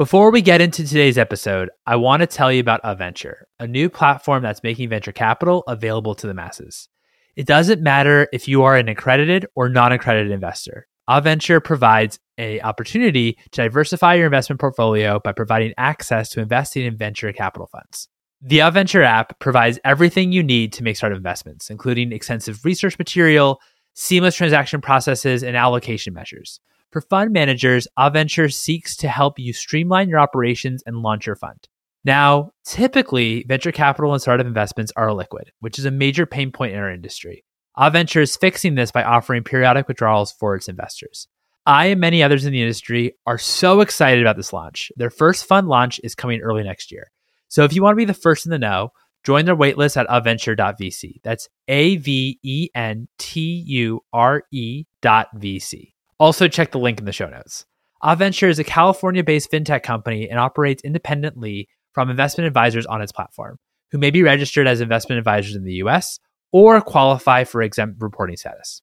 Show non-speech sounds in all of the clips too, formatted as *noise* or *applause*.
Before we get into today's episode, I want to tell you about Aventure, a new platform that's making venture capital available to the masses. It doesn't matter if you are an accredited or non-accredited investor. Aventure provides a opportunity to diversify your investment portfolio by providing access to investing in venture capital funds. The Aventure app provides everything you need to make startup investments, including extensive research material, seamless transaction processes, and allocation measures. For fund managers, Aventure seeks to help you streamline your operations and launch your fund. Now, typically, venture capital and startup investments are illiquid, which is a major pain point in our industry. Aventure is fixing this by offering periodic withdrawals for its investors. I and many others in the industry are so excited about this launch. Their first fund launch is coming early next year. So if you want to be the first in the know, join their waitlist at aventure.vc. That's A V E N T U R E dot VC. Also, check the link in the show notes. Aventure is a California based fintech company and operates independently from investment advisors on its platform, who may be registered as investment advisors in the US or qualify for exempt reporting status.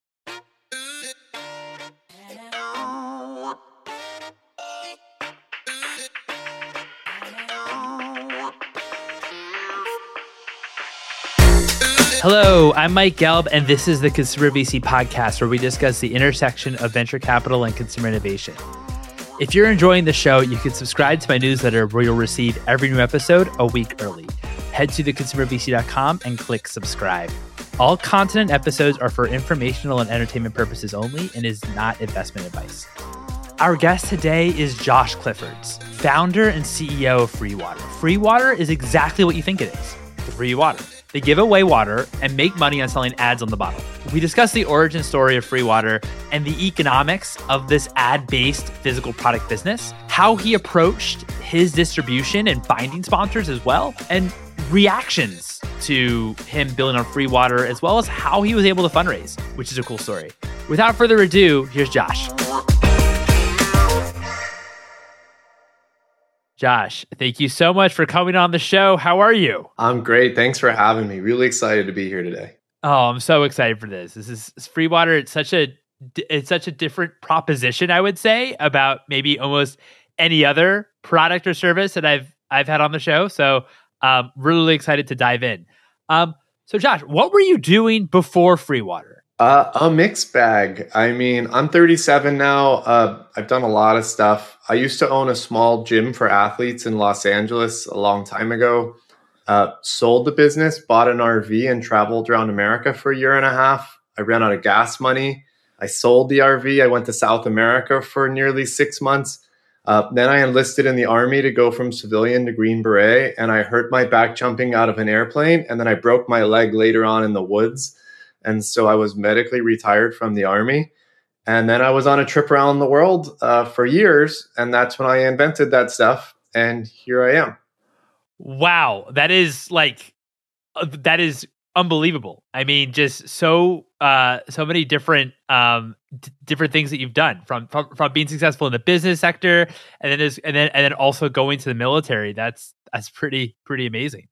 Hello, I'm Mike Gelb, and this is the Consumer VC podcast where we discuss the intersection of venture capital and consumer innovation. If you're enjoying the show, you can subscribe to my newsletter where you'll receive every new episode a week early. Head to theconsumervc.com and click subscribe. All content and episodes are for informational and entertainment purposes only and is not investment advice. Our guest today is Josh Cliffords, founder and CEO of Freewater. Freewater is exactly what you think it is free water. They give away water and make money on selling ads on the bottle. We discuss the origin story of free water and the economics of this ad based physical product business, how he approached his distribution and finding sponsors as well, and reactions to him building on free water, as well as how he was able to fundraise, which is a cool story. Without further ado, here's Josh. Josh, thank you so much for coming on the show. How are you? I'm great. Thanks for having me. Really excited to be here today. Oh, I'm so excited for this. This is free water. It's such a it's such a different proposition, I would say, about maybe almost any other product or service that I've I've had on the show. So, um, really excited to dive in. Um, so, Josh, what were you doing before free water? Uh, a mixed bag. I mean, I'm 37 now. Uh, I've done a lot of stuff. I used to own a small gym for athletes in Los Angeles a long time ago. Uh, sold the business, bought an RV, and traveled around America for a year and a half. I ran out of gas money. I sold the RV. I went to South America for nearly six months. Uh, then I enlisted in the army to go from civilian to Green Beret, and I hurt my back jumping out of an airplane, and then I broke my leg later on in the woods. And so I was medically retired from the army. And then I was on a trip around the world uh, for years. And that's when I invented that stuff. And here I am. Wow. That is like, uh, that is unbelievable. I mean, just so uh so many different um d- different things that you've done from, from from being successful in the business sector and then is and then and then also going to the military. That's that's pretty pretty amazing.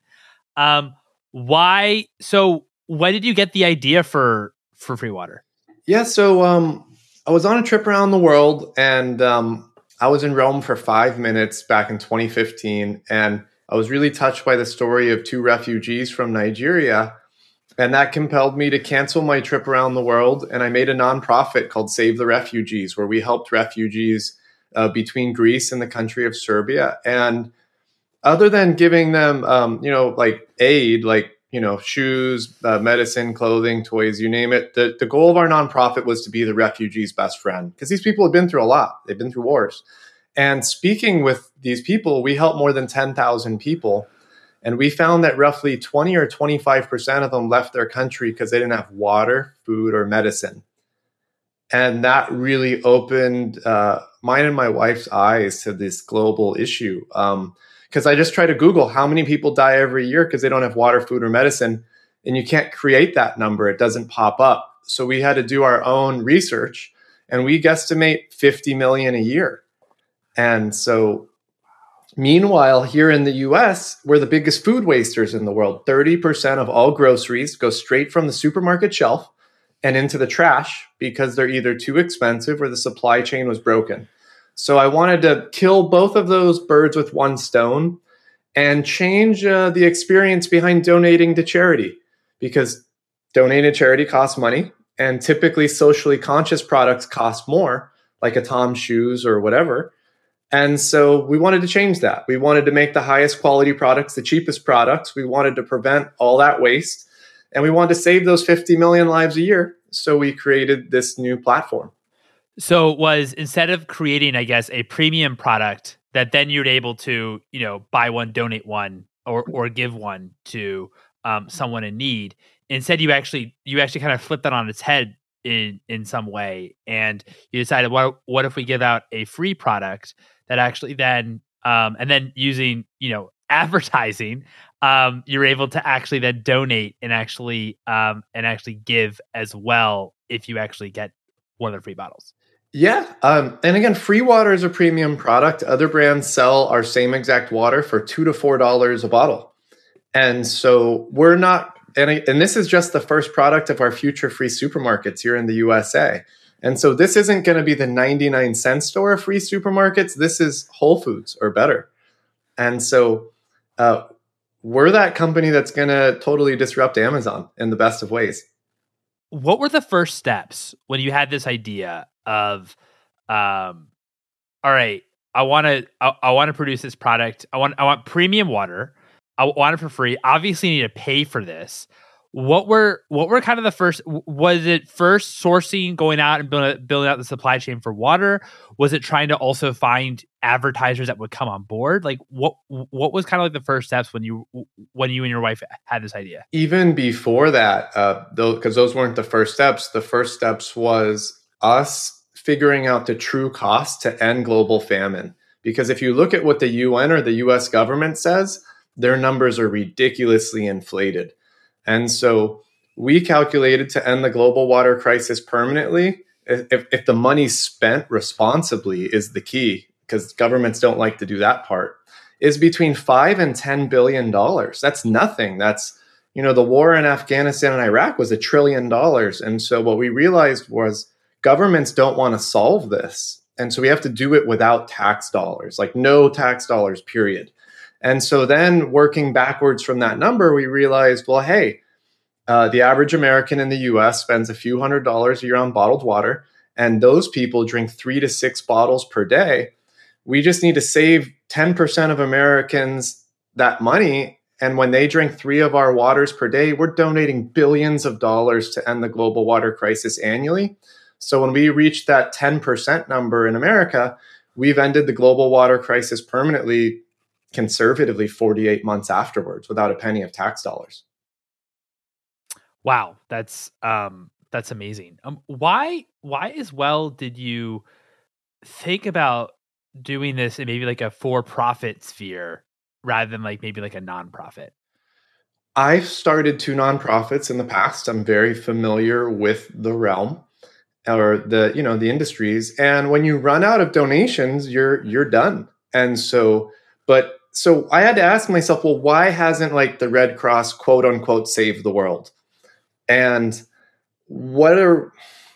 Um why so when did you get the idea for for free water? Yeah, so um, I was on a trip around the world, and um, I was in Rome for five minutes back in 2015, and I was really touched by the story of two refugees from Nigeria, and that compelled me to cancel my trip around the world. And I made a nonprofit called Save the Refugees, where we helped refugees uh, between Greece and the country of Serbia. And other than giving them, um, you know, like aid, like you know, shoes, uh, medicine, clothing, toys, you name it. The, the goal of our nonprofit was to be the refugees' best friend because these people have been through a lot. They've been through wars. And speaking with these people, we helped more than 10,000 people. And we found that roughly 20 or 25% of them left their country because they didn't have water, food, or medicine. And that really opened uh, mine and my wife's eyes to this global issue. Um, because I just try to Google how many people die every year because they don't have water, food, or medicine. And you can't create that number, it doesn't pop up. So we had to do our own research and we guesstimate 50 million a year. And so, meanwhile, here in the US, we're the biggest food wasters in the world. 30% of all groceries go straight from the supermarket shelf and into the trash because they're either too expensive or the supply chain was broken. So I wanted to kill both of those birds with one stone and change uh, the experience behind donating to charity because donating to charity costs money and typically socially conscious products cost more like a Tom shoes or whatever. And so we wanted to change that. We wanted to make the highest quality products, the cheapest products. We wanted to prevent all that waste and we wanted to save those 50 million lives a year. So we created this new platform. So it was instead of creating, I guess, a premium product that then you're able to, you know, buy one, donate one, or or give one to um, someone in need. Instead, you actually you actually kind of flip that on its head in in some way, and you decided, what what if we give out a free product that actually then um, and then using you know *laughs* advertising, um, you're able to actually then donate and actually um, and actually give as well if you actually get one of the free bottles. Yeah. Um, and again, free water is a premium product. Other brands sell our same exact water for two to four dollars a bottle. And so we're not and, and this is just the first product of our future free supermarkets here in the USA. And so this isn't going to be the 99 cent store of free supermarkets. This is Whole Foods or better. And so uh, we're that company that's going to totally disrupt Amazon in the best of ways. What were the first steps when you had this idea of um all right i want to I, I want to produce this product. I want i want premium water. I want it for free. Obviously need to pay for this. What were what were kind of the first was it first sourcing going out and building, building out the supply chain for water? Was it trying to also find advertisers that would come on board? Like what what was kind of like the first steps when you when you and your wife had this idea? Even before that uh because those weren't the first steps. The first steps was us figuring out the true cost to end global famine. Because if you look at what the UN or the US government says, their numbers are ridiculously inflated. And so we calculated to end the global water crisis permanently. If, if the money spent responsibly is the key, because governments don't like to do that part, is between five and ten billion dollars. That's nothing. That's you know the war in Afghanistan and Iraq was a trillion dollars, and so what we realized was governments don't want to solve this. And so we have to do it without tax dollars, like no tax dollars, period. And so then working backwards from that number, we realized, well, hey, uh, the average American in the US spends a few hundred dollars a year on bottled water, and those people drink three to six bottles per day. We just need to save 10% of Americans that money. And when they drink three of our waters per day, we're donating billions of dollars to end the global water crisis annually. So when we reach that 10% number in America, we've ended the global water crisis permanently, conservatively 48 months afterwards without a penny of tax dollars. Wow, that's um that's amazing. Um why why as well did you think about doing this in maybe like a for-profit sphere rather than like maybe like a nonprofit? I've started two nonprofits in the past. I'm very familiar with the realm or the you know the industries. And when you run out of donations you're you're done. And so but so i had to ask myself well why hasn't like the red cross quote unquote saved the world? And whether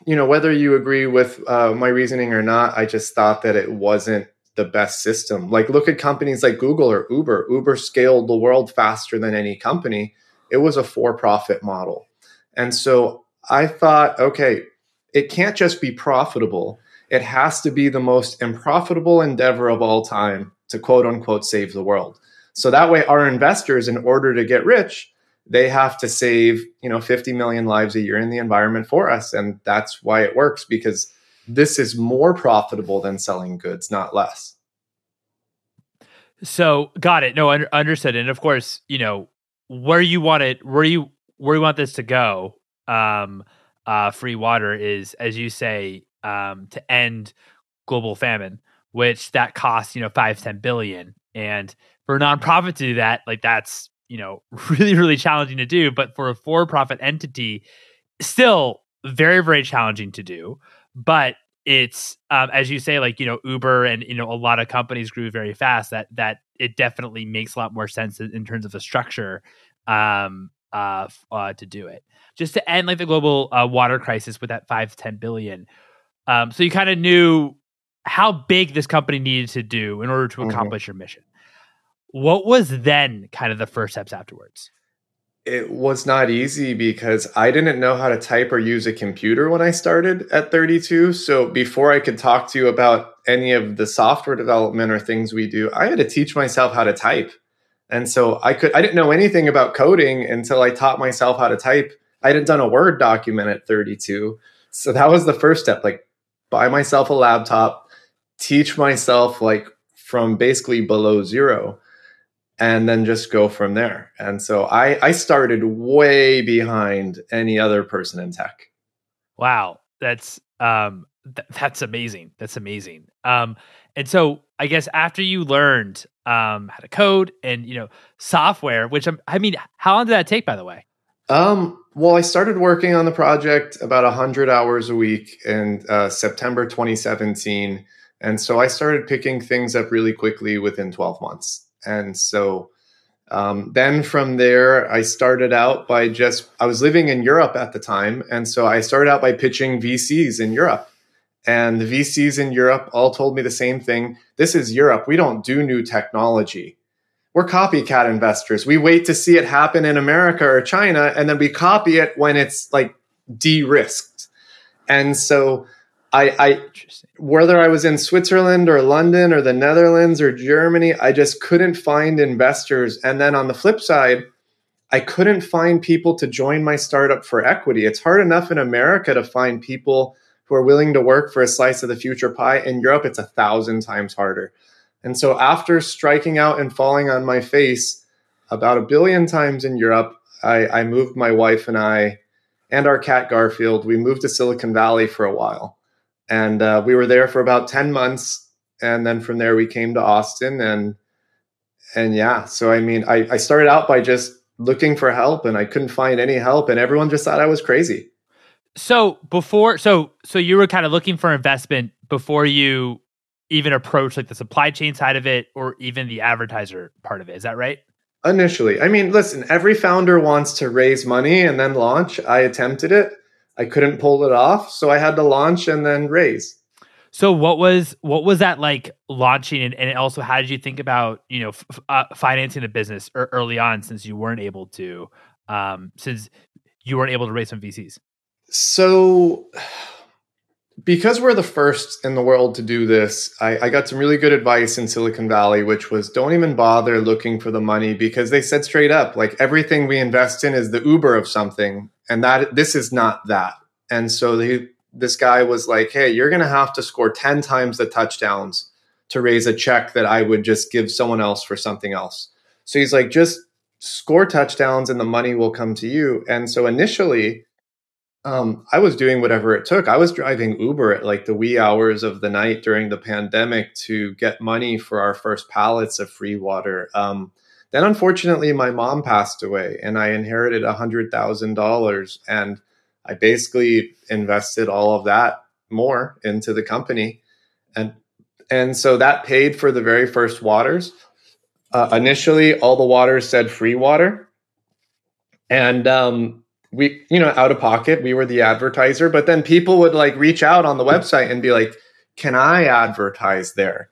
you know whether you agree with uh, my reasoning or not i just thought that it wasn't the best system. Like look at companies like google or uber. Uber scaled the world faster than any company. It was a for-profit model. And so i thought okay it can't just be profitable. It has to be the most unprofitable endeavor of all time to quote unquote save the world. So that way, our investors, in order to get rich, they have to save you know 50 million lives a year in the environment for us, and that's why it works because this is more profitable than selling goods, not less. So got it. No, under, understood. And of course, you know where you want it, where you where you want this to go. Um, uh, free water is, as you say, um, to end global famine, which that costs you know five ten billion, and for a nonprofit to do that, like that's you know *laughs* really really challenging to do. But for a for profit entity, still very very challenging to do. But it's um, as you say, like you know Uber and you know a lot of companies grew very fast. That that it definitely makes a lot more sense in, in terms of the structure um, uh, uh, to do it just to end like the global uh, water crisis with that five to ten billion. Um, so you kind of knew how big this company needed to do in order to mm-hmm. accomplish mm-hmm. your mission. What was then kind of the first steps afterwards? It was not easy because I didn't know how to type or use a computer when I started at 32. So before I could talk to you about any of the software development or things we do, I had to teach myself how to type. And so I could I didn't know anything about coding until I taught myself how to type. I hadn't done a Word document at 32. So that was the first step like buy myself a laptop, teach myself like from basically below zero and then just go from there. And so I I started way behind any other person in tech. Wow, that's um th- that's amazing. That's amazing. Um and so I guess after you learned um, how to code and you know software, which I'm, I mean, how long did that take, by the way? Um, well, I started working on the project about hundred hours a week in uh, September 2017, and so I started picking things up really quickly within 12 months. And so um, then from there, I started out by just I was living in Europe at the time, and so I started out by pitching VCs in Europe and the VCs in Europe all told me the same thing. This is Europe. We don't do new technology. We're copycat investors. We wait to see it happen in America or China, and then we copy it when it's like de risked. And so, I, I whether I was in Switzerland or London or the Netherlands or Germany, I just couldn't find investors. And then on the flip side, I couldn't find people to join my startup for equity. It's hard enough in America to find people who are willing to work for a slice of the future pie. In Europe, it's a thousand times harder. And so after striking out and falling on my face about a billion times in Europe, I, I moved my wife and I and our cat Garfield. We moved to Silicon Valley for a while. And uh, we were there for about 10 months. And then from there, we came to Austin. And and yeah, so I mean, I, I started out by just looking for help and I couldn't find any help. And everyone just thought I was crazy. So before, so so you were kind of looking for investment before you even approach like the supply chain side of it, or even the advertiser part of it. Is that right? Initially, I mean, listen, every founder wants to raise money and then launch. I attempted it. I couldn't pull it off, so I had to launch and then raise. So what was what was that like launching, and, and also how did you think about you know f- uh, financing the business early on since you weren't able to um, since you weren't able to raise some VCs? So, because we're the first in the world to do this, I, I, got some really good advice in Silicon Valley, which was don't even bother looking for the money because they said straight up, like everything we invest in is the Uber of something, and that this is not that. And so they, this guy was like, "Hey, you're going to have to score ten times the touchdowns to raise a check that I would just give someone else for something else." So he's like, "Just score touchdowns, and the money will come to you." And so initially um, I was doing whatever it took. I was driving Uber at like the wee hours of the night during the pandemic to get money for our first pallets of free water. Um, then, unfortunately, my mom passed away, and I inherited a hundred thousand dollars, and I basically invested all of that more into the company, and and so that paid for the very first waters. Uh, initially, all the waters said free water, and um, we you know out of pocket we were the advertiser but then people would like reach out on the website and be like can i advertise there?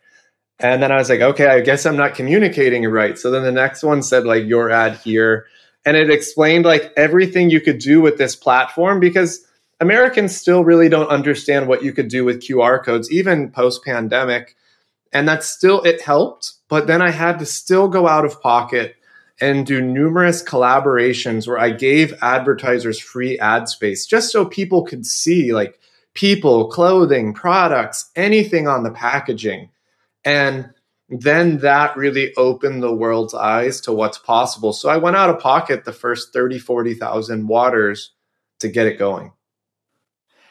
And then i was like okay i guess i'm not communicating right. So then the next one said like your ad here. And it explained like everything you could do with this platform because americans still really don't understand what you could do with qr codes even post pandemic and that's still it helped but then i had to still go out of pocket and do numerous collaborations where I gave advertisers free ad space just so people could see like people, clothing, products, anything on the packaging. And then that really opened the world's eyes to what's possible. So I went out of pocket the first 30, 40,000 waters to get it going.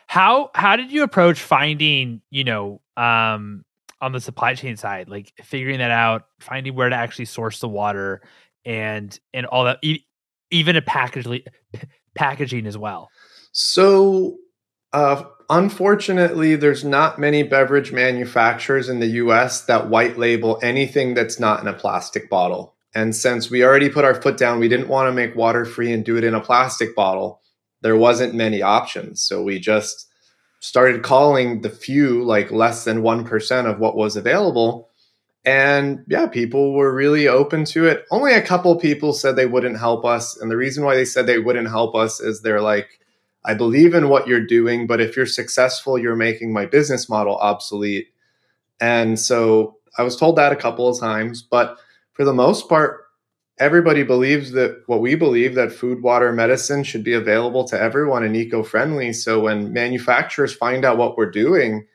How how did you approach finding, you know, um on the supply chain side, like figuring that out, finding where to actually source the water and and all that even a package packaging as well so uh, unfortunately there's not many beverage manufacturers in the us that white label anything that's not in a plastic bottle and since we already put our foot down we didn't want to make water free and do it in a plastic bottle there wasn't many options so we just started calling the few like less than 1% of what was available. And yeah, people were really open to it. Only a couple people said they wouldn't help us. And the reason why they said they wouldn't help us is they're like, I believe in what you're doing, but if you're successful, you're making my business model obsolete. And so I was told that a couple of times, but for the most part, everybody believes that what we believe that food, water, medicine should be available to everyone and eco-friendly. So when manufacturers find out what we're doing,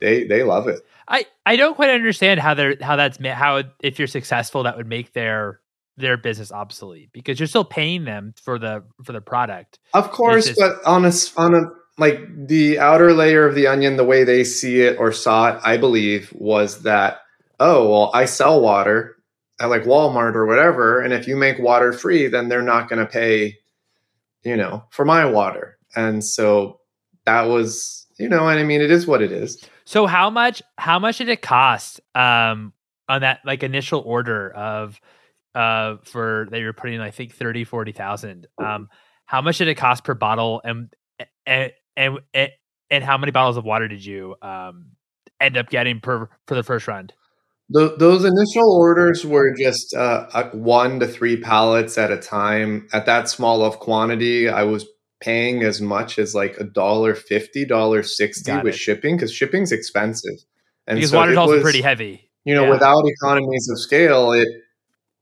they they love it. I I don't quite understand how they're how that's how if you're successful that would make their their business obsolete because you're still paying them for the for the product. Of course, just, but on a on a like the outer layer of the onion, the way they see it or saw it, I believe was that oh well, I sell water at like Walmart or whatever, and if you make water free, then they're not going to pay, you know, for my water, and so that was you know, and I mean, it is what it is. So how much how much did it cost um on that like initial order of uh for that you're putting I think 30 40,000 um how much did it cost per bottle and and and and how many bottles of water did you um end up getting per for the first round? The, those initial orders were just uh, one to three pallets at a time. At that small of quantity, I was paying as much as like a dollar fifty, dollar sixty with it. shipping because shipping's expensive. And because so water's also was, pretty heavy. You know, yeah. without economies of scale, it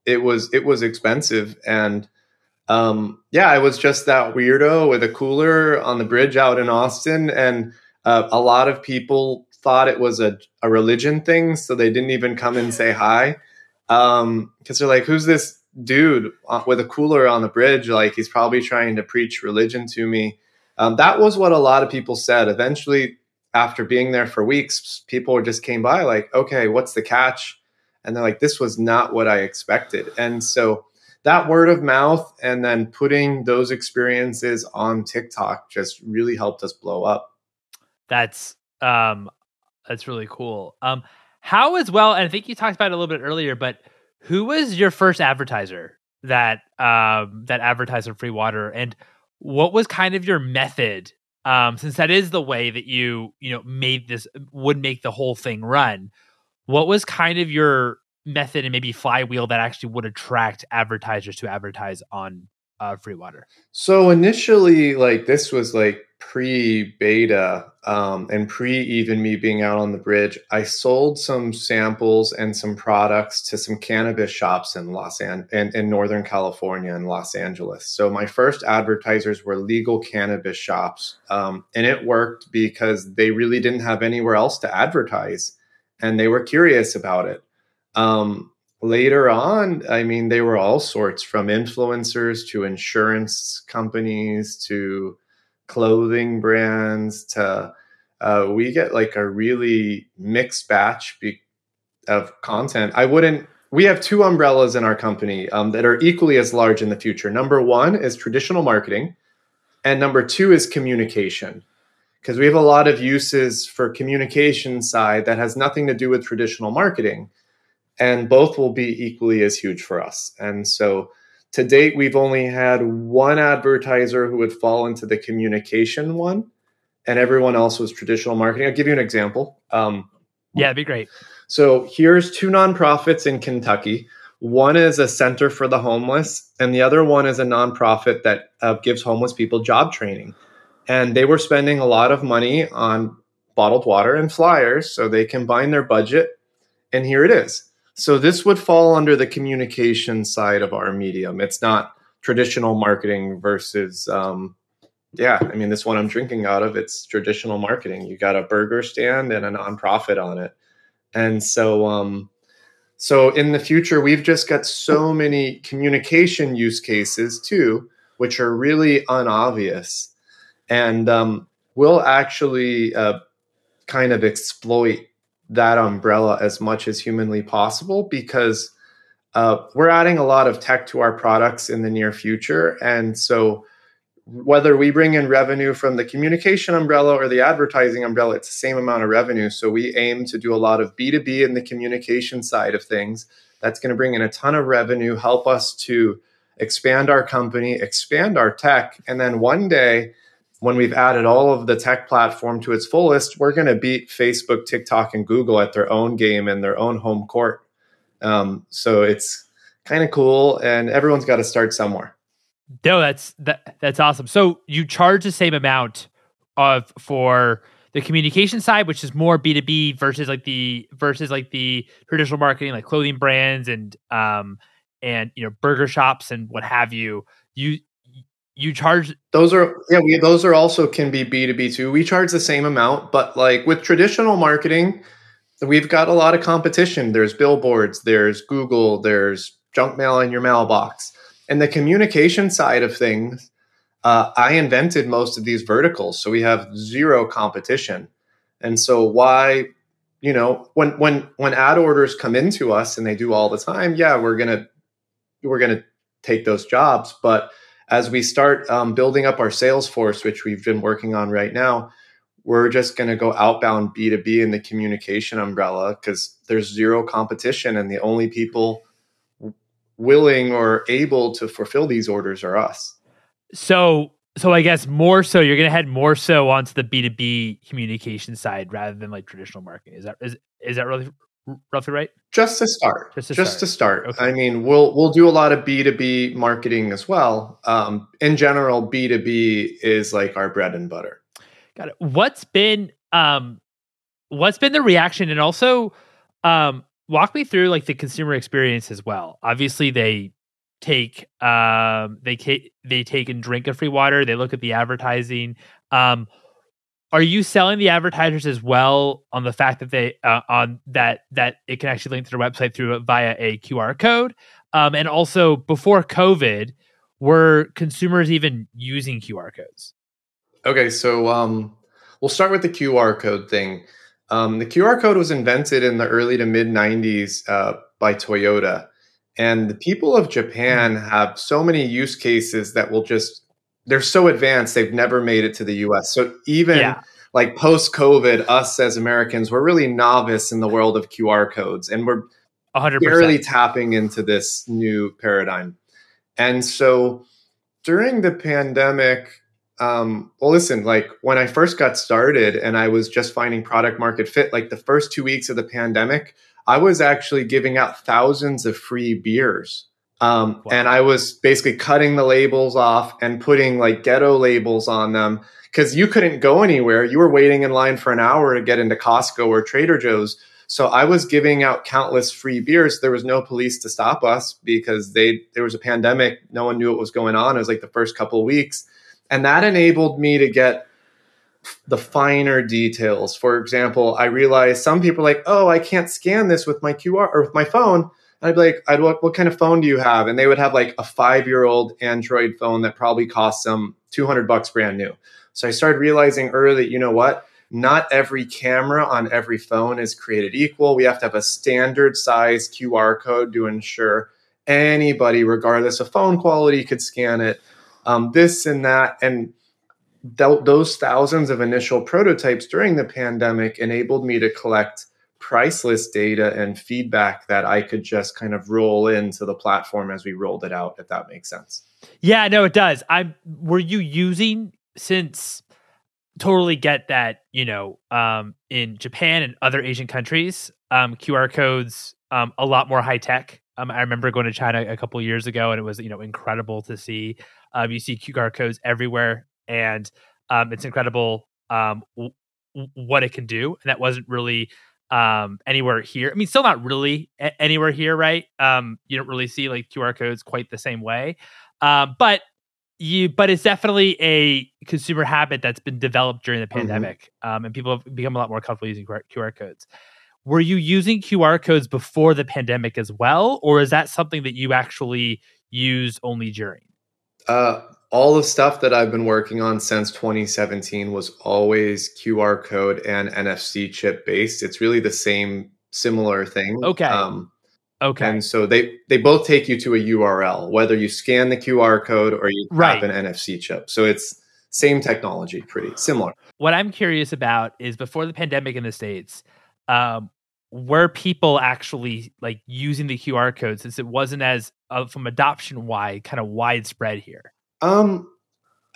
it was it was expensive and um, yeah, I was just that weirdo with a cooler on the bridge out in Austin, and uh, a lot of people thought it was a, a religion thing, so they didn't even come and say hi because um, they're like, "Who's this dude uh, with a cooler on the bridge, like he's probably trying to preach religion to me. Um, that was what a lot of people said. Eventually, after being there for weeks, people just came by like, okay, what's the catch? And they're like, this was not what I expected. And so that word of mouth and then putting those experiences on TikTok just really helped us blow up. That's um that's really cool. Um how as well, and I think you talked about it a little bit earlier, but who was your first advertiser that um, that advertised free water, and what was kind of your method? Um, since that is the way that you you know made this would make the whole thing run. What was kind of your method and maybe flywheel that actually would attract advertisers to advertise on uh, free water? So initially, like this was like pre beta um, and pre even me being out on the bridge, I sold some samples and some products to some cannabis shops in Los An- in, in Northern California and Los Angeles. So my first advertisers were legal cannabis shops, um, and it worked because they really didn't have anywhere else to advertise, and they were curious about it. Um, later on, I mean, they were all sorts from influencers to insurance companies to clothing brands to uh, we get like a really mixed batch be- of content. I wouldn't. We have two umbrellas in our company um, that are equally as large in the future. Number one is traditional marketing, and number two is communication. Because we have a lot of uses for communication side that has nothing to do with traditional marketing, and both will be equally as huge for us. And so to date, we've only had one advertiser who would fall into the communication one, and everyone else was traditional marketing. I'll give you an example. Um, yeah, it'd be great. So here's two nonprofits in Kentucky. One is a center for the homeless, and the other one is a nonprofit that uh, gives homeless people job training. And they were spending a lot of money on bottled water and flyers, so they combined their budget. And here it is so this would fall under the communication side of our medium. It's not traditional marketing versus, um, yeah, I mean, this one I'm drinking out of, it's traditional marketing. You got a burger stand and a nonprofit on it. And so, um, so in the future, we've just got so many communication use cases too, which are really unobvious. And um, we'll actually uh, kind of exploit that umbrella as much as humanly possible because uh, we're adding a lot of tech to our products in the near future. And so, whether we bring in revenue from the communication umbrella or the advertising umbrella, it's the same amount of revenue. So, we aim to do a lot of B2B in the communication side of things. That's going to bring in a ton of revenue, help us to expand our company, expand our tech, and then one day when we've added all of the tech platform to its fullest, we're going to beat Facebook, TikTok, and Google at their own game in their own home court. Um, so it's kind of cool, and everyone's got to start somewhere. No, that's that, that's awesome. So you charge the same amount of for the communication side, which is more B two B versus like the versus like the traditional marketing, like clothing brands and um and you know burger shops and what have you. You you charge those are yeah we, those are also can be b2b too. We charge the same amount but like with traditional marketing we've got a lot of competition. There's billboards there's google there's junk mail in your mailbox. And the communication side of things uh, i invented most of these verticals so we have zero competition. And so why you know when when when ad orders come into us and they do all the time yeah we're gonna we're gonna take those jobs but as we start um, building up our sales force, which we've been working on right now, we're just going to go outbound B2B in the communication umbrella because there's zero competition and the only people willing or able to fulfill these orders are us. So, so I guess more so you're going to head more so onto the B2B communication side rather than like traditional marketing. Is that is is that really roughly right? Just to start. Just to Just start. To start. Okay. I mean, we'll we'll do a lot of B two B marketing as well. Um, in general, B two B is like our bread and butter. Got it. What's been um, what's been the reaction, and also um, walk me through like the consumer experience as well. Obviously, they take um they take they take and drink a free water. They look at the advertising. Um, are you selling the advertisers as well on the fact that they uh, on that that it can actually link to their website through via a QR code? Um, and also before COVID, were consumers even using QR codes? Okay, so um, we'll start with the QR code thing. Um, the QR code was invented in the early to mid 90s uh, by Toyota. And the people of Japan hmm. have so many use cases that will just they're so advanced they've never made it to the US. So even yeah. like post COVID, us as Americans, we're really novice in the world of QR codes and we're 100%. barely tapping into this new paradigm. And so during the pandemic, um, well, listen, like when I first got started and I was just finding product market fit, like the first two weeks of the pandemic, I was actually giving out thousands of free beers um, wow. And I was basically cutting the labels off and putting like ghetto labels on them because you couldn't go anywhere. You were waiting in line for an hour to get into Costco or Trader Joe's. So I was giving out countless free beers. There was no police to stop us because they there was a pandemic. No one knew what was going on. It was like the first couple weeks, and that enabled me to get the finer details. For example, I realized some people are like, "Oh, I can't scan this with my QR or with my phone." I'd be like, I'd what, what kind of phone do you have? And they would have like a five year old Android phone that probably costs them 200 bucks brand new. So I started realizing early that, you know what? Not every camera on every phone is created equal. We have to have a standard size QR code to ensure anybody, regardless of phone quality, could scan it. Um, this and that. And th- those thousands of initial prototypes during the pandemic enabled me to collect priceless data and feedback that I could just kind of roll into the platform as we rolled it out, if that makes sense. Yeah, no, it does. I were you using since totally get that, you know, um, in Japan and other Asian countries, um, QR codes um, a lot more high tech. Um, I remember going to China a couple years ago, and it was you know incredible to see. Um, you see QR codes everywhere, and um, it's incredible um, w- what it can do. And that wasn't really um anywhere here. I mean, still not really a- anywhere here, right? Um, you don't really see like QR codes quite the same way. Um, but you but it's definitely a consumer habit that's been developed during the mm-hmm. pandemic. Mm-hmm. Um, and people have become a lot more comfortable using QR, QR codes. Were you using QR codes before the pandemic as well, or is that something that you actually use only during? Uh, all the stuff that I've been working on since 2017 was always QR code and NFC chip based. It's really the same similar thing. Okay. Um, okay. And so they they both take you to a URL, whether you scan the QR code or you right. tap an NFC chip. So it's same technology, pretty similar. What I'm curious about is before the pandemic in the states, um, were people actually like using the QR code since it wasn't as uh, from adoption wide kind of widespread here? Um,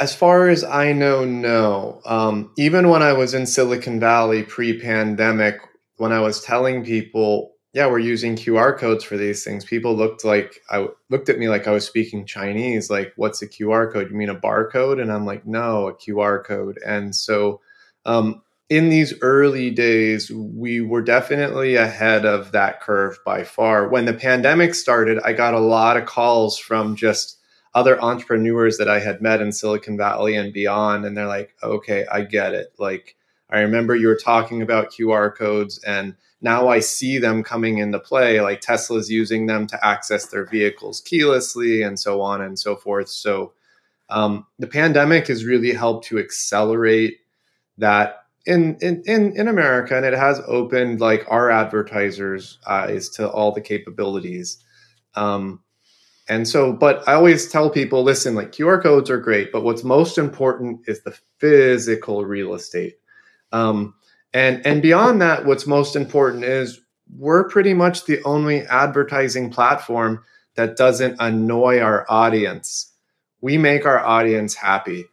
As far as I know, no. Um, even when I was in Silicon Valley pre pandemic, when I was telling people, yeah, we're using QR codes for these things, people looked like I looked at me like I was speaking Chinese. Like, what's a QR code? You mean a barcode? And I'm like, no, a QR code. And so, um, in these early days, we were definitely ahead of that curve by far. When the pandemic started, I got a lot of calls from just other entrepreneurs that I had met in Silicon Valley and beyond. And they're like, okay, I get it. Like, I remember you were talking about QR codes, and now I see them coming into play. Like Tesla's using them to access their vehicles keylessly and so on and so forth. So, um, the pandemic has really helped to accelerate that in, in in in America, and it has opened like our advertisers' eyes to all the capabilities. Um, and so, but I always tell people listen, like QR codes are great, but what's most important is the physical real estate. Um, and, and beyond that, what's most important is we're pretty much the only advertising platform that doesn't annoy our audience. We make our audience happy.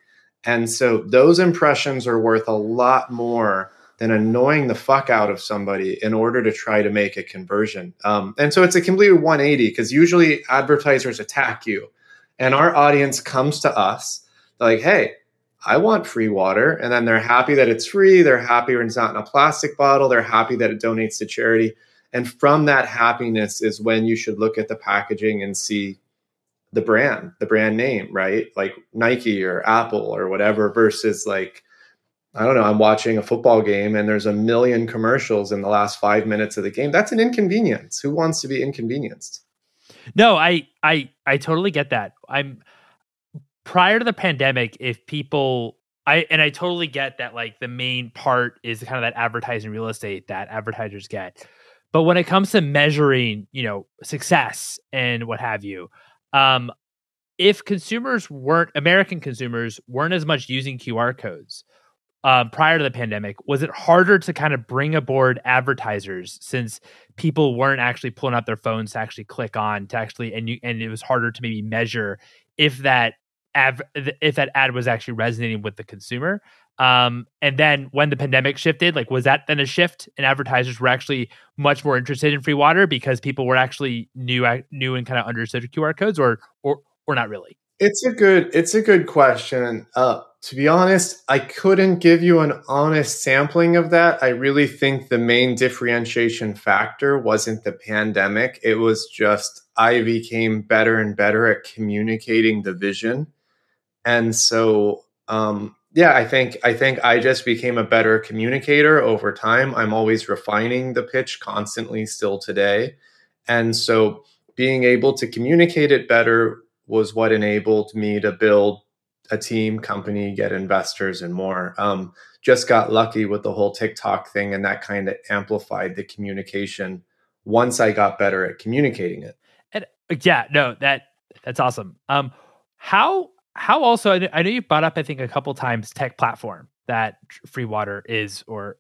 And so those impressions are worth a lot more than annoying the fuck out of somebody in order to try to make a conversion. Um, and so it's a completely 180 because usually advertisers attack you and our audience comes to us like, hey, I want free water. And then they're happy that it's free. They're happy when it's not in a plastic bottle. They're happy that it donates to charity. And from that happiness is when you should look at the packaging and see the brand, the brand name, right? Like Nike or Apple or whatever, versus like, I don't know, I'm watching a football game and there's a million commercials in the last five minutes of the game. That's an inconvenience. Who wants to be inconvenienced? No, I I I totally get that. I'm prior to the pandemic, if people I and I totally get that like the main part is kind of that advertising real estate that advertisers get. But when it comes to measuring, you know, success and what have you, um, if consumers weren't American consumers weren't as much using QR codes, um, prior to the pandemic, was it harder to kind of bring aboard advertisers since people weren't actually pulling out their phones to actually click on to actually and you and it was harder to maybe measure if that av- if that ad was actually resonating with the consumer. Um, and then when the pandemic shifted, like was that then a shift and advertisers were actually much more interested in free water because people were actually new new and kind of understood QR codes or or or not really? It's a good it's a good question. Uh, to be honest, I couldn't give you an honest sampling of that. I really think the main differentiation factor wasn't the pandemic. It was just I became better and better at communicating the vision. And so um, yeah, I think I think I just became a better communicator over time. I'm always refining the pitch constantly still today. And so being able to communicate it better was what enabled me to build a team, company, get investors, and more. Um, just got lucky with the whole TikTok thing, and that kind of amplified the communication once I got better at communicating it. And yeah, no, that that's awesome. Um, how how also I know you brought up I think a couple times tech platform that free water is or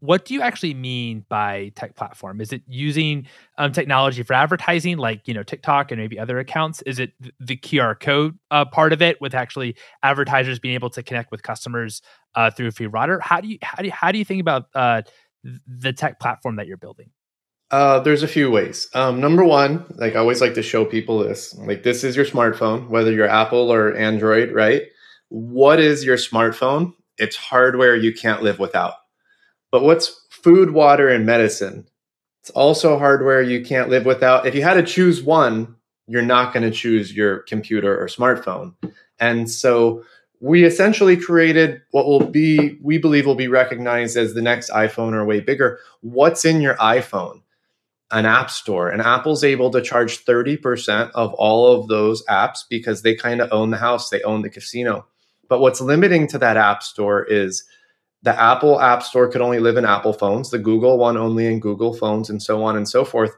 what do you actually mean by tech platform? Is it using um, technology for advertising like you know tiktok and maybe other accounts? Is it the qr code uh, part of it with actually advertisers being able to connect with customers uh, through free water? How do you how do you, how do you think about uh, the tech platform that you're building? Uh, there's a few ways. Um, number one, like I always like to show people this, like this is your smartphone, whether you're Apple or Android, right? What is your smartphone? It's hardware you can't live without. But what's food, water, and medicine? It's also hardware you can't live without. If you had to choose one, you're not going to choose your computer or smartphone. And so we essentially created what will be, we believe will be recognized as the next iPhone or way bigger. What's in your iPhone? An app store. And Apple's able to charge 30% of all of those apps because they kind of own the house, they own the casino. But what's limiting to that app store is the Apple App Store could only live in Apple phones, the Google one only in Google phones, and so on and so forth.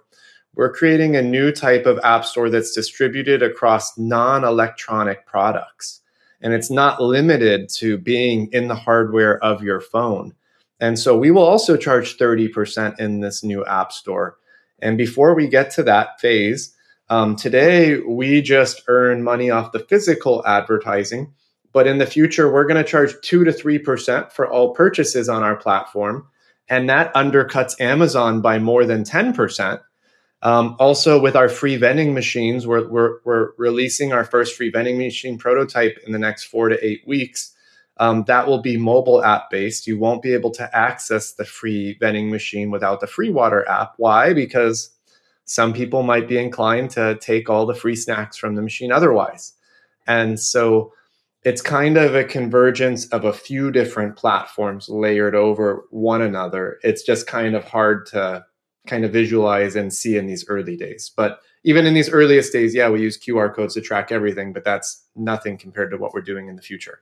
We're creating a new type of app store that's distributed across non electronic products. And it's not limited to being in the hardware of your phone. And so we will also charge 30% in this new app store. And before we get to that phase, Um, today, we just earn money off the physical advertising, but in the future, we're going to charge 2 to 3% for all purchases on our platform. And that undercuts Amazon by more than 10%. Um, also, with our free vending machines, we're, we're, we're, releasing our first free vending machine prototype in the next four to eight weeks. Um, that will be mobile app based. You won't be able to access the free vending machine without the free water app. Why? Because some people might be inclined to take all the free snacks from the machine otherwise. And so it's kind of a convergence of a few different platforms layered over one another. It's just kind of hard to kind of visualize and see in these early days. But even in these earliest days, yeah, we use QR codes to track everything, but that's nothing compared to what we're doing in the future.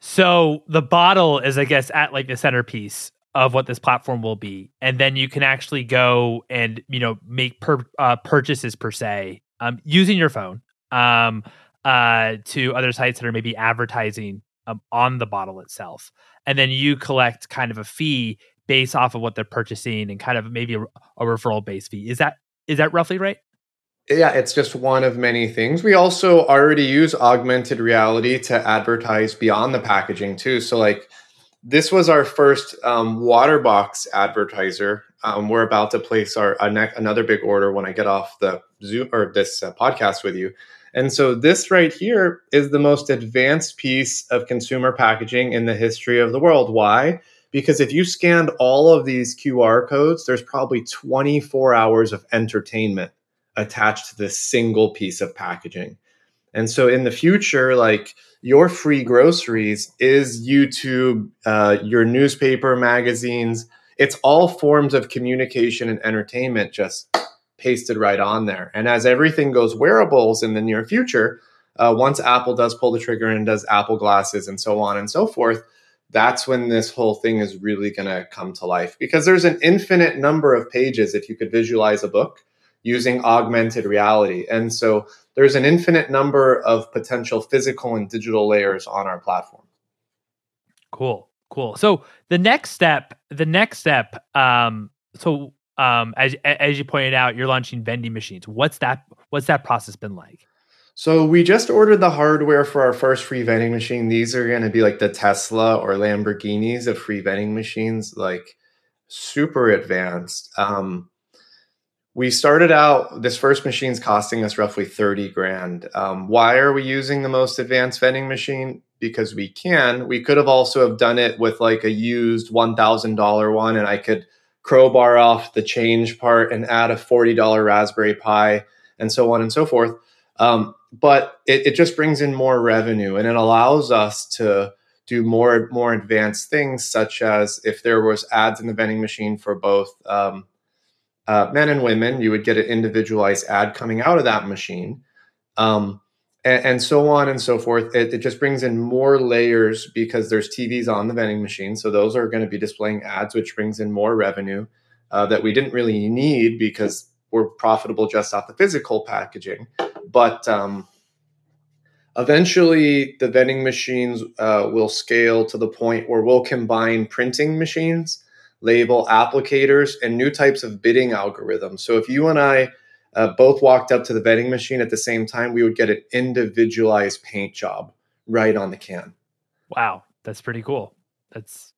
So the bottle is, I guess, at like the centerpiece of what this platform will be, and then you can actually go and you know make per, uh, purchases per se um, using your phone um, uh, to other sites that are maybe advertising um, on the bottle itself, and then you collect kind of a fee based off of what they're purchasing and kind of maybe a, a referral based fee. Is that is that roughly right? Yeah, it's just one of many things. We also already use augmented reality to advertise beyond the packaging too. So, like, this was our first um, water box advertiser. Um, we're about to place our ne- another big order when I get off the Zoom or this uh, podcast with you. And so, this right here is the most advanced piece of consumer packaging in the history of the world. Why? Because if you scanned all of these QR codes, there's probably 24 hours of entertainment attached to this single piece of packaging. And so in the future, like your free groceries is YouTube, uh, your newspaper, magazines. It's all forms of communication and entertainment just pasted right on there. And as everything goes wearables in the near future, uh, once Apple does pull the trigger and does Apple glasses and so on and so forth, that's when this whole thing is really going to come to life because there's an infinite number of pages if you could visualize a book using augmented reality. And so there's an infinite number of potential physical and digital layers on our platform. Cool. Cool. So the next step, the next step, um, so um, as as you pointed out, you're launching vending machines. What's that? What's that process been like? So we just ordered the hardware for our first free vending machine. These are going to be like the Tesla or Lamborghinis of free vending machines, like super advanced. Um, we started out this first machine's costing us roughly 30 grand um, why are we using the most advanced vending machine because we can we could have also have done it with like a used $1000 one and i could crowbar off the change part and add a $40 raspberry pi and so on and so forth um, but it, it just brings in more revenue and it allows us to do more more advanced things such as if there was ads in the vending machine for both um, uh, men and women. You would get an individualized ad coming out of that machine, um, and, and, so on and so forth. It, it, just brings in more layers because there's TVs on the vending machine, so those are going to be displaying ads, which brings in more revenue uh, that we didn't really need because we're profitable just off the physical packaging. But um, eventually, the vending machines uh, will scale to the point where we'll combine printing machines label applicators, and new types of bidding algorithms. So if you and I uh, both walked up to the vending machine at the same time, we would get an individualized paint job right on the can. Wow, that's pretty cool. That's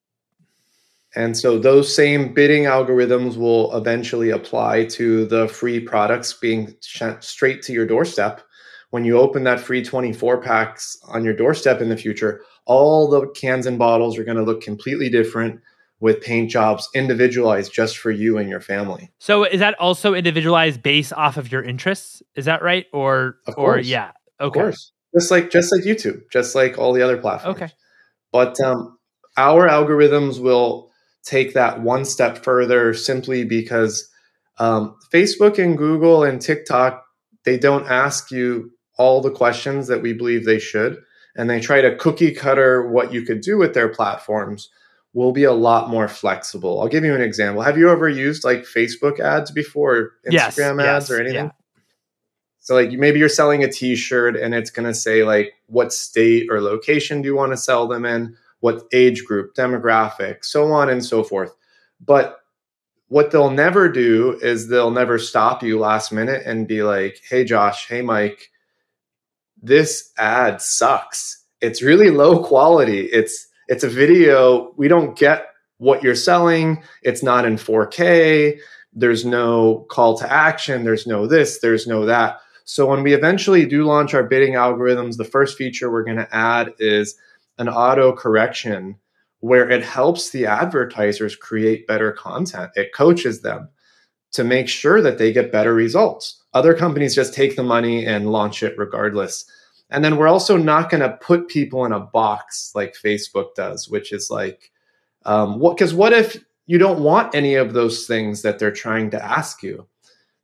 and so those same bidding algorithms will eventually apply to the free products being sent straight to your doorstep. When you open that free 24 packs on your doorstep in the future, all the cans and bottles are going to look completely different with paint jobs individualized just for you and your family. So is that also individualized based off of your interests? Is that right? Or or yeah. Okay. Of course. Just like just like YouTube, just like all the other platforms. Okay. But um, our algorithms will take that one step further simply because um, Facebook and Google and TikTok they don't ask you all the questions that we believe they should, and they try to cookie cutter what you could do with their platforms will be a lot more flexible. I'll give you an example. Have you ever used like Facebook ads before, Instagram yes, ads yes, or anything? Yeah. So like maybe you're selling a t-shirt and it's going to say like what state or location do you want to sell them in, what age group, demographic, so on and so forth. But what they'll never do is they'll never stop you last minute and be like, hey, Josh, hey, Mike, this ad sucks. It's really low quality. It's it's a video. We don't get what you're selling. It's not in 4K. There's no call to action. There's no this. There's no that. So when we eventually do launch our bidding algorithms, the first feature we're going to add is an auto correction where it helps the advertisers create better content. It coaches them to make sure that they get better results. Other companies just take the money and launch it regardless. And then we're also not going to put people in a box like Facebook does, which is like, um, what? Because what if you don't want any of those things that they're trying to ask you?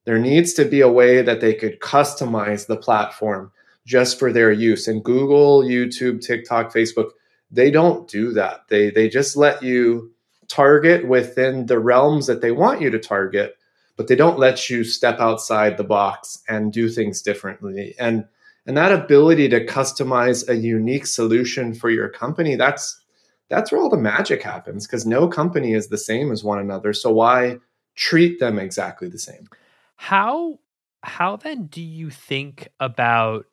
There needs to be a way that they could customize the platform just for their use. And Google, YouTube, TikTok, Facebook, they don't do that. They they just let you target within the realms that they want you to target, but they don't let you step outside the box and do things differently. And and that ability to customize a unique solution for your company, that's that's where all the magic happens because no company is the same as one another. So why treat them exactly the same? How how then do you think about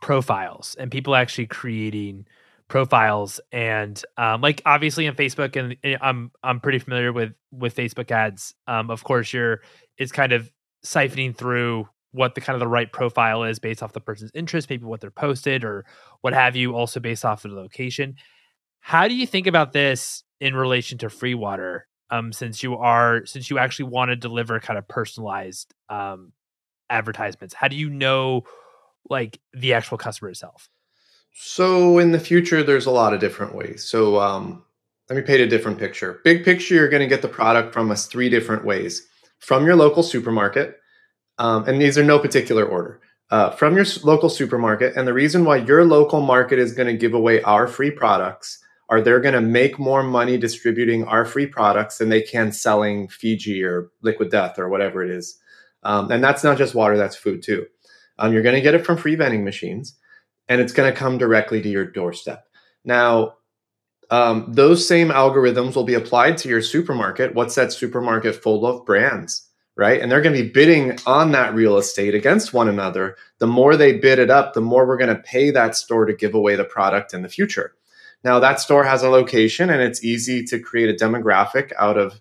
profiles and people actually creating profiles and um, like obviously in Facebook and, and, I'm I'm pretty familiar with with Facebook ads. Um, of course, you're it's kind of siphoning through what the kind of the right profile is based off the person's interest, maybe what they're posted or what have you, also based off of the location. How do you think about this in relation to free water? Um, since you are since you actually want to deliver kind of personalized um advertisements, how do you know like the actual customer itself? So in the future, there's a lot of different ways. So um, let me paint a different picture. Big picture, you're going to get the product from us three different ways: from your local supermarket, um, and these are no particular order. Uh, from your local supermarket, and the reason why your local market is going to give away our free products are they're going to make more money distributing our free products than they can selling Fiji or Liquid Death or whatever it is. Um, and that's not just water; that's food too. Um, you're going to get it from free vending machines and it's going to come directly to your doorstep. Now, um, those same algorithms will be applied to your supermarket. What's that supermarket full of brands, right? And they're going to be bidding on that real estate against one another. The more they bid it up, the more we're going to pay that store to give away the product in the future. Now, that store has a location and it's easy to create a demographic out of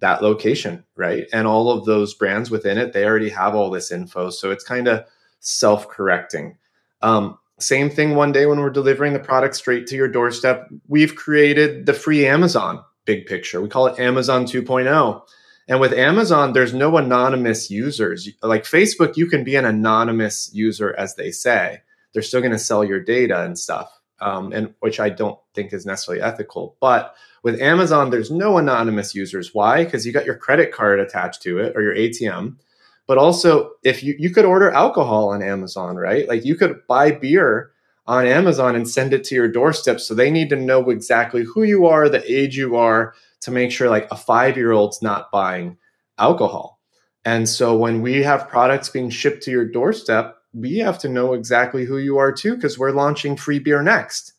that location, right? And all of those brands within it, they already have all this info. So it's kind of self correcting. Um, same thing one day when we're delivering the product straight to your doorstep. We've created the free Amazon big picture. We call it Amazon 2.0. And with Amazon, there's no anonymous users. Like Facebook, you can be an anonymous user, as they say. They're still going to sell your data and stuff, um, and which I don't think is necessarily ethical. But with Amazon, there's no anonymous users. Why? Because you got your credit card attached to it or your ATM but also if you you could order alcohol on Amazon, right? Like you could buy beer on Amazon and send it to your doorstep. So they need to know exactly who you are, the age you are, to make sure like a five year old's not buying alcohol. And so when we have products being shipped to your doorstep, we have to know exactly who you are too, because we're launching free beer next.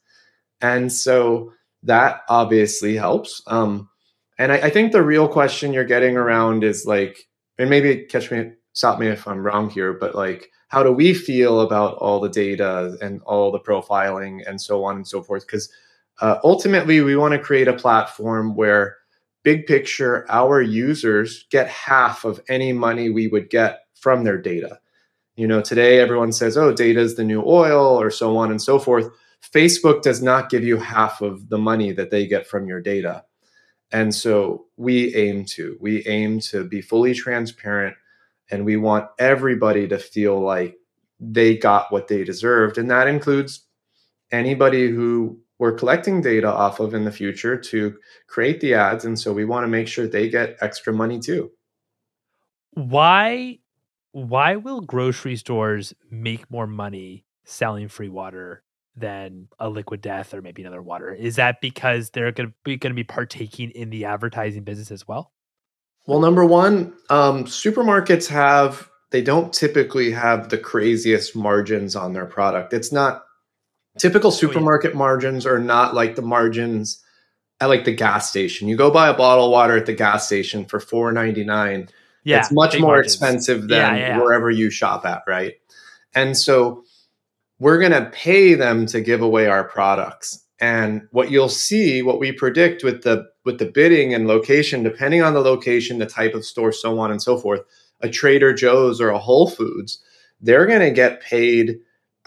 And so that obviously helps. Um, and I, I think the real question you're getting around is like, and maybe catch me stop me if I'm wrong here, but like, how do we feel about all the data and all the profiling and so on and so forth? Because uh, ultimately, we want to create a platform where, big picture, our users get half of any money we would get from their data. You know, today everyone says, oh, data is the new oil or so on and so forth. Facebook does not give you half of the money that they get from your data. And so we aim to, we aim to be fully transparent and we want everybody to feel like they got what they deserved and that includes anybody who we're collecting data off of in the future to create the ads and so we want to make sure they get extra money too. Why why will grocery stores make more money selling free water than a liquid death or maybe another water? Is that because they're going to be going to be partaking in the advertising business as well? Well, number one, um, supermarkets have they don't typically have the craziest margins on their product. It's not typical supermarket oh, yeah. margins are not like the margins at like the gas station. You go buy a bottle of water at the gas station for four ninety nine. Yeah, it's much more margins. expensive than yeah, yeah, wherever you shop at, right? And so we're going to pay them to give away our products. And what you'll see, what we predict with the with the bidding and location, depending on the location, the type of store, so on and so forth, a Trader Joe's or a Whole Foods, they're going to get paid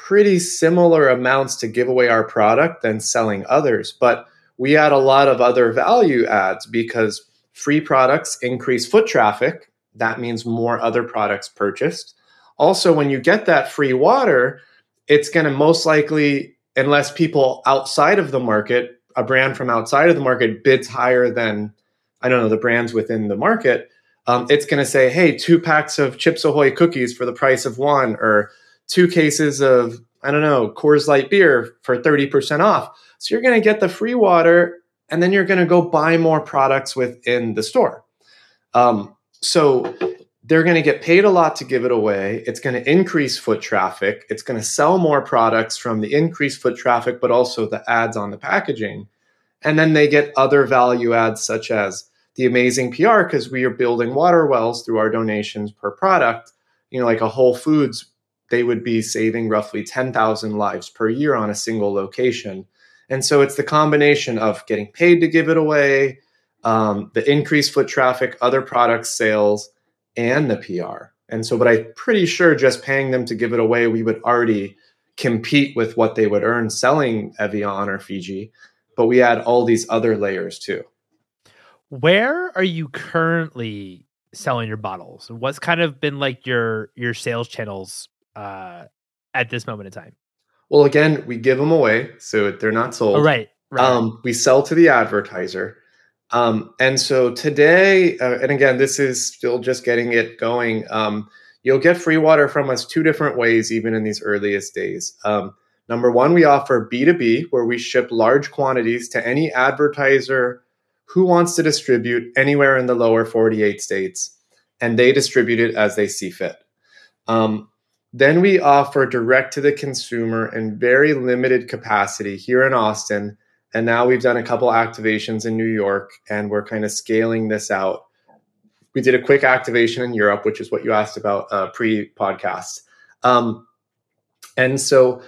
pretty similar amounts to give away our product than selling others. But we add a lot of other value adds because free products increase foot traffic. That means more other products purchased. Also, when you get that free water, it's going to most likely, unless people outside of the market, a brand from outside of the market bids higher than, I don't know, the brands within the market, um, it's going to say, hey, two packs of Chips Ahoy cookies for the price of one, or two cases of, I don't know, Coors Light beer for 30% off. So you're going to get the free water and then you're going to go buy more products within the store. Um, so they're going to get paid a lot to give it away. It's going to increase foot traffic. It's going to sell more products from the increased foot traffic, but also the ads on the packaging. And then they get other value adds such as the amazing PR because we are building water wells through our donations per product. You know, like a Whole Foods, they would be saving roughly 10,000 lives per year on a single location. And so it's the combination of getting paid to give it away, um, the increased foot traffic, other product sales, and the PR. And so, but I'm pretty sure just paying them to give it away, we would already compete with what they would earn selling Evian or Fiji. But we add all these other layers too. Where are you currently selling your bottles? What's kind of been like your your sales channels uh, at this moment in time? Well, again, we give them away, so they're not sold. Oh, right. right. Um, we sell to the advertiser. Um, and so today, uh, and again, this is still just getting it going. Um, you'll get free water from us two different ways, even in these earliest days. Um, number one, we offer B2B, where we ship large quantities to any advertiser who wants to distribute anywhere in the lower 48 states, and they distribute it as they see fit. Um, then we offer direct to the consumer in very limited capacity here in Austin. And now we've done a couple activations in New York and we're kind of scaling this out. We did a quick activation in Europe, which is what you asked about uh, pre podcast. Um, and so,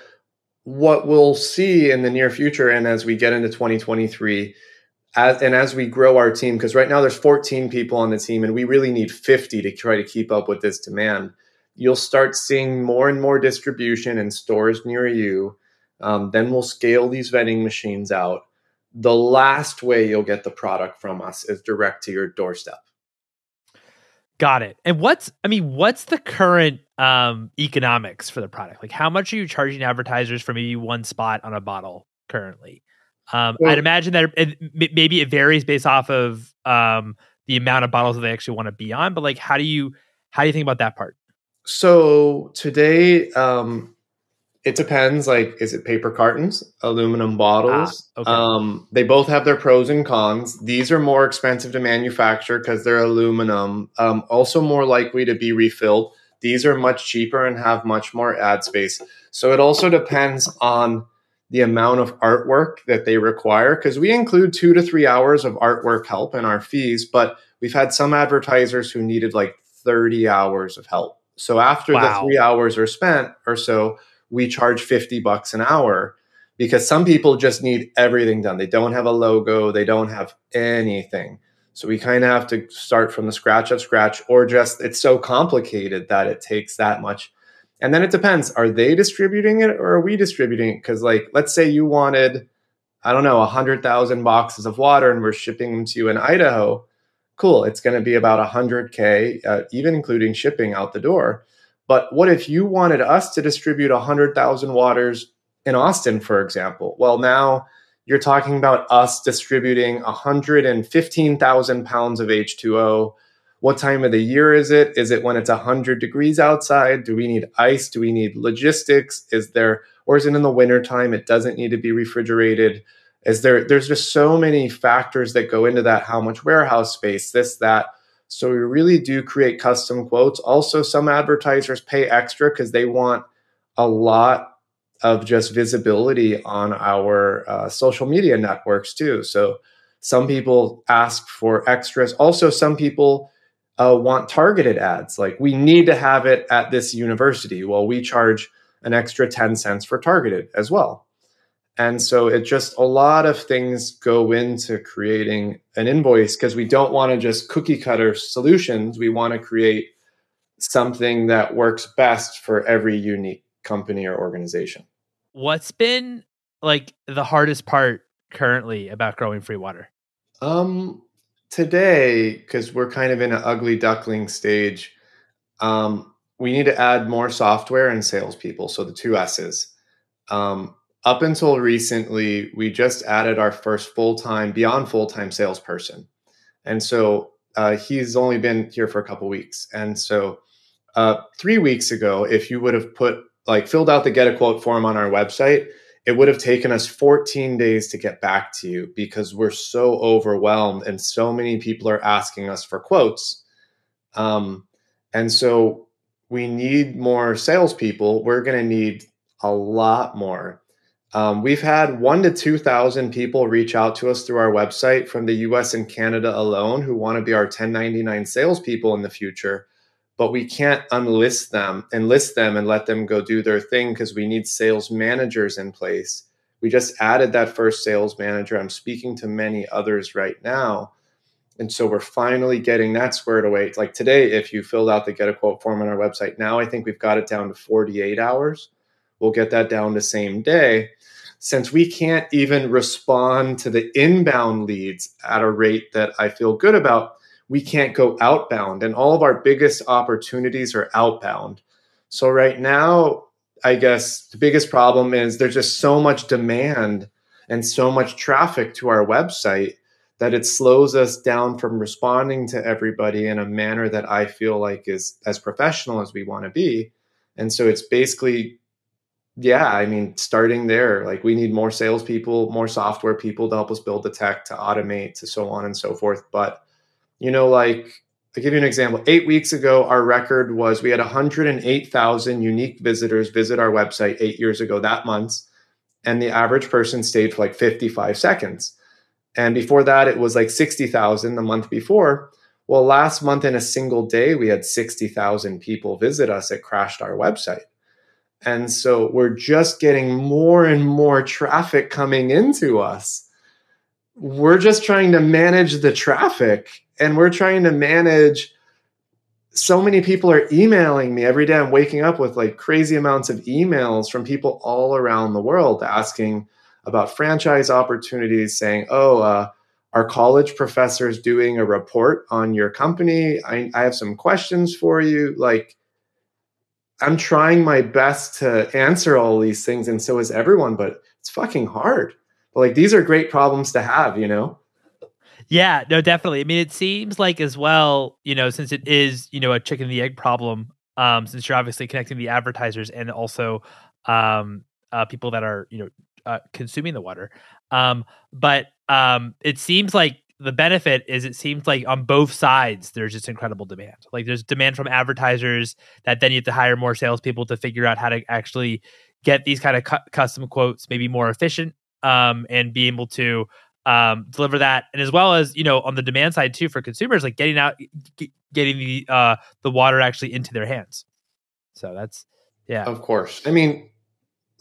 what we'll see in the near future and as we get into 2023 as, and as we grow our team, because right now there's 14 people on the team, and we really need 50 to try to keep up with this demand. You'll start seeing more and more distribution in stores near you. Um, then we'll scale these vending machines out. The last way you'll get the product from us is direct to your doorstep. Got it. And what's I mean, what's the current um economics for the product? Like how much are you charging advertisers for maybe one spot on a bottle currently? Um, well, I'd imagine that it, maybe it varies based off of um, the amount of bottles that they actually want to be on. But like, how do you how do you think about that part? So today, um, it depends. Like, is it paper cartons, aluminum bottles? Ah, okay. um, they both have their pros and cons. These are more expensive to manufacture because they're aluminum. Um, also, more likely to be refilled. These are much cheaper and have much more ad space. So it also depends on the amount of artwork that they require because we include two to three hours of artwork help in our fees, but we've had some advertisers who needed like 30 hours of help. So after wow. the three hours are spent or so, we charge 50 bucks an hour because some people just need everything done. They don't have a logo, they don't have anything. So we kind of have to start from the scratch of scratch, or just it's so complicated that it takes that much and then it depends are they distributing it or are we distributing it? Because, like, let's say you wanted, I don't know, 100,000 boxes of water and we're shipping them to you in Idaho. Cool. It's going to be about 100K, uh, even including shipping out the door. But what if you wanted us to distribute 100,000 waters in Austin, for example? Well, now you're talking about us distributing 115,000 pounds of H2O what time of the year is it? Is it when it's 100 degrees outside? Do we need ice? Do we need logistics? Is there, or is it in the wintertime? It doesn't need to be refrigerated. Is there, there's just so many factors that go into that. How much warehouse space, this, that. So we really do create custom quotes. Also, some advertisers pay extra because they want a lot of just visibility on our uh, social media networks too. So Some people ask for extras. Also, some people uh, want targeted ads. Like, we need to have it at this university. Well, we charge an extra 10 cents for targeted as well. And so it just a lot of things go into creating an invoice because we don't want to just cookie cutter solutions. We want to create something that works best for every unique company or organization. What's been like the hardest part currently about growing free water? Um, today, because we're kind of in an ugly duckling stage, um, we need to add more software and salespeople. So the two S's. Um, up until recently, we just added our first full time, beyond full time salesperson. And so uh, he's only been here for a couple weeks. And so uh, three weeks ago, if you would have put like filled out the get a quote form on our website, it would have taken us 14 days to get back to you because we're so overwhelmed and so many people are asking us for quotes. Um, and so we need more salespeople. We're going to need a lot more. Um, we've had one to 2,000 people reach out to us through our website from the US and Canada alone who want to be our 1099 salespeople in the future but we can't unlist them, enlist them, and let them go do their thing because we need sales managers in place. We just added that first sales manager. I'm speaking to many others right now. And so we're finally getting that squared away. Like today, if you filled out the get a quote form on our website, now I think we've got it down to 48 hours. We'll get that down the same day. Since we can't even respond to the inbound leads at a rate that I feel good about, we can't go outbound and all of our biggest opportunities are outbound. So right now i guess the biggest problem is there's just so much demand and so much traffic to our website that it slows us down from responding to everybody in a manner that i feel like is as professional as we want to be. And so it's basically yeah i mean starting there like we need more salespeople more software people to help us build the tech to automate to so on and so forth but you know, like I'll give you an example. Eight weeks ago, our record was we had 108,000 unique visitors visit our website eight years ago that month. And the average person stayed for like 55 seconds. And before that, it was like 60,000 the month before. Well, last month in a single day, we had 60,000 people visit us. It crashed our website. And so we're just getting more and more traffic coming into us. We're just trying to manage the traffic and we're trying to manage so many people are emailing me every day. I'm waking up with like crazy amounts of emails from people all around the world asking about franchise opportunities saying oh uh, our college professor is doing a report on your company? I, I have some questions for you. Like i'm trying my best to answer all these things and so is everyone but it's fucking hard but like these are great problems to have you know yeah, no, definitely. I mean, it seems like as well, you know, since it is, you know, a chicken and the egg problem, um, since you're obviously connecting the advertisers and also um, uh, people that are, you know, uh, consuming the water. Um, but um, it seems like the benefit is it seems like on both sides there's just incredible demand. Like there's demand from advertisers that then you have to hire more salespeople to figure out how to actually get these kind of cu- custom quotes maybe more efficient um, and be able to um, deliver that, and as well as you know on the demand side too for consumers, like getting out, g- getting the uh, the water actually into their hands. So that's yeah, of course. I mean,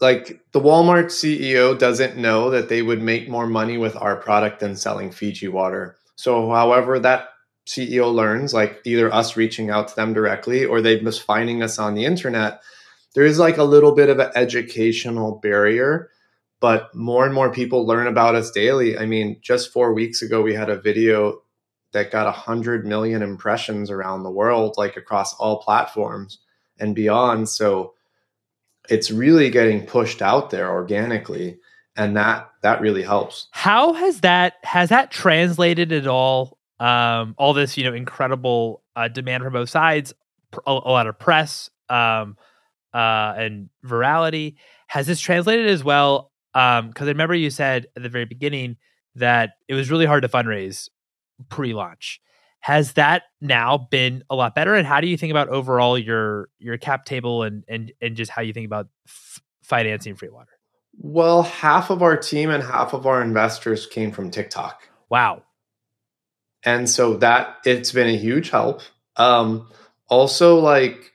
like the Walmart CEO doesn't know that they would make more money with our product than selling Fiji water. So, however, that CEO learns, like either us reaching out to them directly or they just finding us on the internet, there is like a little bit of an educational barrier but more and more people learn about us daily. I mean, just four weeks ago, we had a video that got 100 million impressions around the world, like across all platforms and beyond. So it's really getting pushed out there organically and that that really helps how has that has that translated at all um all this you know incredible uh, demand from both sides a, a lot of press um uh and virality has this translated as well um, because I remember you said at the very beginning that it was really hard to fundraise pre-launch. Has that now been a lot better? And how do you think about overall your your cap table and and and just how you think about f- financing free water? Well, half of our team and half of our investors came from TikTok. Wow. And so that it's been a huge help. Um, also, like,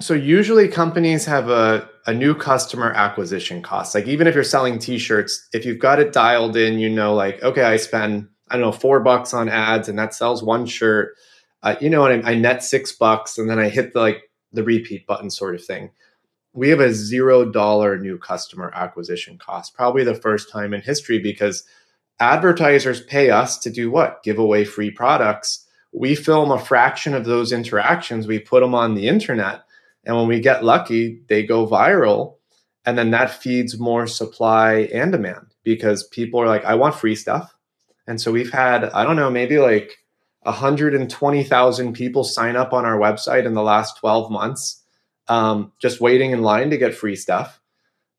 so usually companies have a, a new customer acquisition cost. Like, even if you're selling t shirts, if you've got it dialed in, you know, like, okay, I spend, I don't know, four bucks on ads and that sells one shirt. Uh, you know what? I, I net six bucks and then I hit the like the repeat button sort of thing. We have a zero dollar new customer acquisition cost, probably the first time in history because advertisers pay us to do what? Give away free products. We film a fraction of those interactions, we put them on the internet. And when we get lucky, they go viral. And then that feeds more supply and demand because people are like, I want free stuff. And so we've had, I don't know, maybe like 120,000 people sign up on our website in the last 12 months, um, just waiting in line to get free stuff.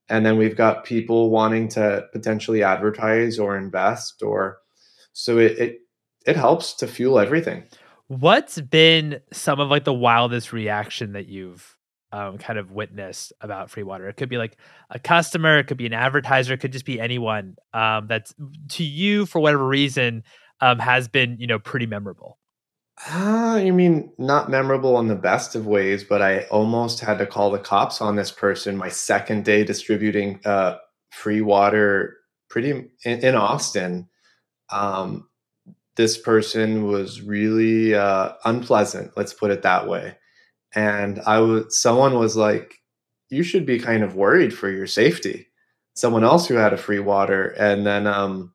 And then we've got people wanting to potentially advertise or invest or so it, it it helps to fuel everything. What's been some of like the wildest reaction that you've um, kind of witnessed about free water it could be like a customer it could be an advertiser it could just be anyone um, that's to you for whatever reason um, has been you know pretty memorable uh, you mean not memorable in the best of ways, but I almost had to call the cops on this person my second day distributing uh, free water pretty in, in Austin. Um, this person was really uh, unpleasant, let's put it that way. And I was someone was like, you should be kind of worried for your safety. Someone else who had a free water. And then um,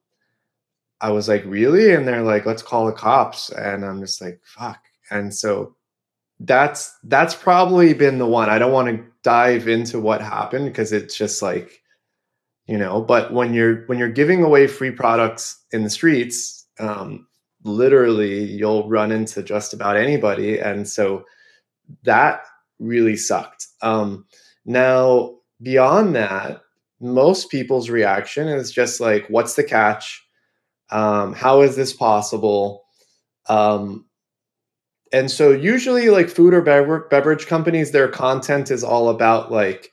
I was like, really? And they're like, let's call the cops. And I'm just like, fuck. And so that's that's probably been the one. I don't want to dive into what happened because it's just like, you know, but when you're when you're giving away free products in the streets, um, literally you'll run into just about anybody. And so that really sucked. Um, now, beyond that, most people's reaction is just like, what's the catch? Um, how is this possible? Um, and so usually like food or bever- beverage companies, their content is all about like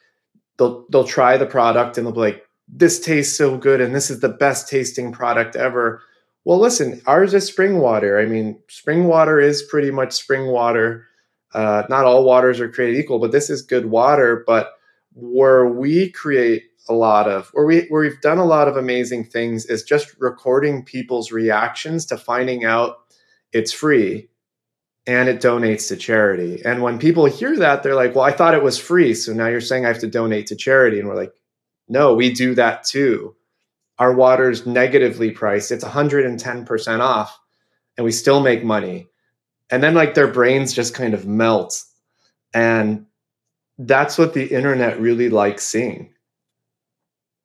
they'll they'll try the product and they'll be like, this tastes so good and this is the best tasting product ever. Well, listen, ours is spring water. I mean, spring water is pretty much spring water. Uh, not all waters are created equal, but this is good water. But where we create a lot of where we where we've done a lot of amazing things is just recording people's reactions to finding out it's free and it donates to charity. And when people hear that, they're like, "Well, I thought it was free, so now you're saying I have to donate to charity." And we're like, "No, we do that too. Our water's negatively priced. It's 110% off and we still make money." And then like their brains just kind of melt. And that's what the internet really likes seeing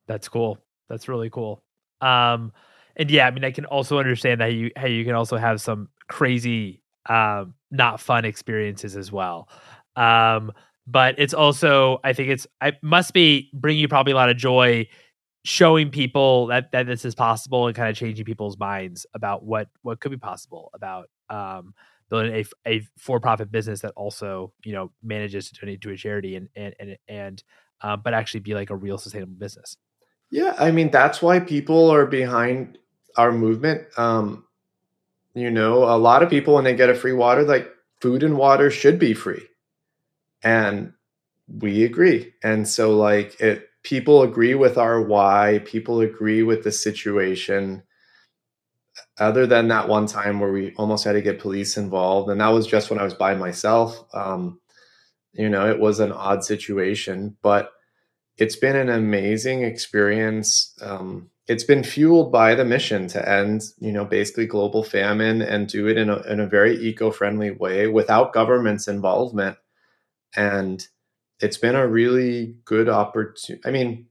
that's cool. That's really cool. Um, and yeah, I mean, I can also understand that you, hey, you can also have some crazy, um, not fun experiences as well. Um, but it's also, I think it's, it must be bringing you probably a lot of joy showing people that, that this is possible and kind of changing people's minds about what, what could be possible about, um, building a, a for-profit business that also, you know, manages to donate to a charity and, and, and, and, um, but actually be like a real sustainable business. Yeah, I mean that's why people are behind our movement. Um, you know, a lot of people when they get a free water, like food and water should be free, and we agree. And so, like, it people agree with our why. People agree with the situation. Other than that one time where we almost had to get police involved, and that was just when I was by myself. Um, you know, it was an odd situation, but it's been an amazing experience. Um, it's been fueled by the mission to end, you know, basically global famine and do it in a, in a very eco-friendly way without government's involvement. And it's been a really good opportunity. I mean,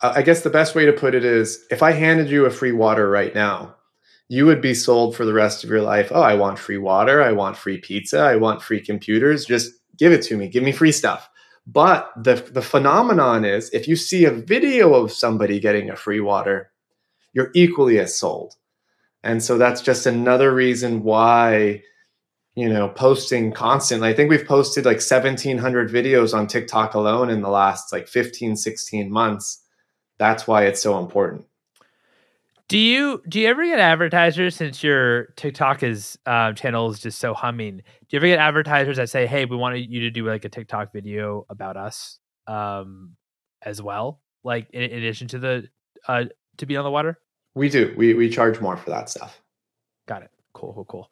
I guess the best way to put it is if I handed you a free water right now, you would be sold for the rest of your life. Oh, I want free water. I want free pizza. I want free computers. Just give it to me. Give me free stuff. But the, the phenomenon is if you see a video of somebody getting a free water, you're equally as sold. And so that's just another reason why, you know, posting constantly. I think we've posted like 1700 videos on TikTok alone in the last like 15, 16 months. That's why it's so important. Do you do you ever get advertisers since your TikTok is uh, channel is just so humming? Do you ever get advertisers that say, "Hey, we want you to do like a TikTok video about us um, as well, like in, in addition to the uh, to be on the water"? We do. We we charge more for that stuff. Got it. Cool, cool, cool.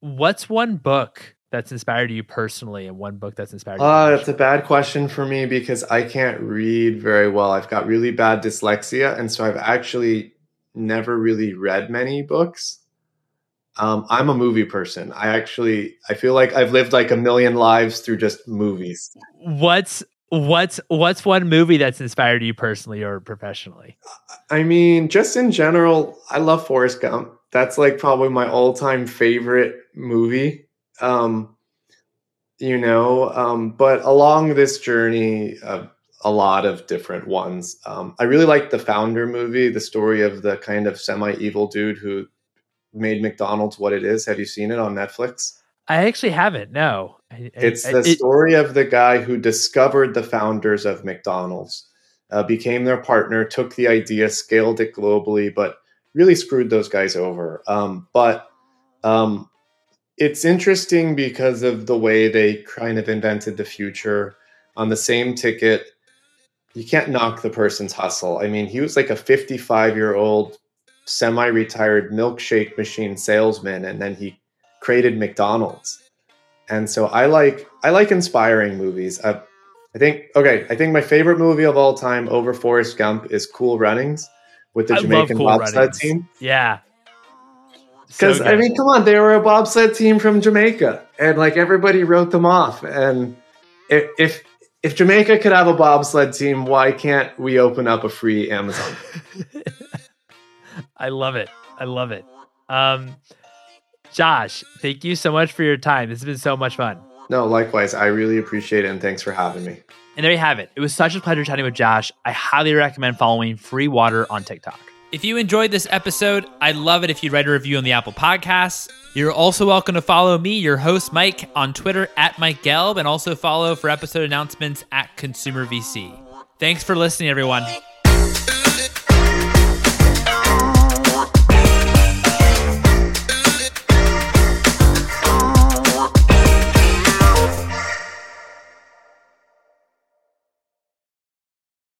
What's one book that's inspired you personally, and one book that's inspired? you? Uh, that's a bad question for me because I can't read very well. I've got really bad dyslexia, and so I've actually never really read many books. Um, I'm a movie person. I actually I feel like I've lived like a million lives through just movies. What's what's what's one movie that's inspired you personally or professionally? I mean, just in general, I love Forrest Gump. That's like probably my all-time favorite movie. Um, you know, um, but along this journey, uh, a lot of different ones. Um, I really like the founder movie, the story of the kind of semi-evil dude who made McDonald's what it is. Have you seen it on Netflix? I actually haven't. No, I, it's I, the it, story of the guy who discovered the founders of McDonald's, uh, became their partner, took the idea, scaled it globally, but really screwed those guys over. Um, but um, it's interesting because of the way they kind of invented the future. On the same ticket, you can't knock the person's hustle. I mean, he was like a 55 year old semi retired milkshake machine salesman, and then he created McDonald's. And so I like I like inspiring movies. I, I think okay, I think my favorite movie of all time over Forrest Gump is Cool Runnings with the I Jamaican cool bobsled team. Yeah, because so I mean, come on, they were a bobsled team from Jamaica, and like everybody wrote them off. And if if, if Jamaica could have a bobsled team, why can't we open up a free Amazon? *laughs* I love it. I love it. Um, Josh, thank you so much for your time. This has been so much fun. No, likewise. I really appreciate it, and thanks for having me. And there you have it. It was such a pleasure chatting with Josh. I highly recommend following Free Water on TikTok. If you enjoyed this episode, I'd love it if you'd write a review on the Apple Podcasts. You're also welcome to follow me, your host, Mike, on Twitter at Mike Gelb, and also follow for episode announcements at Consumer VC. Thanks for listening, everyone.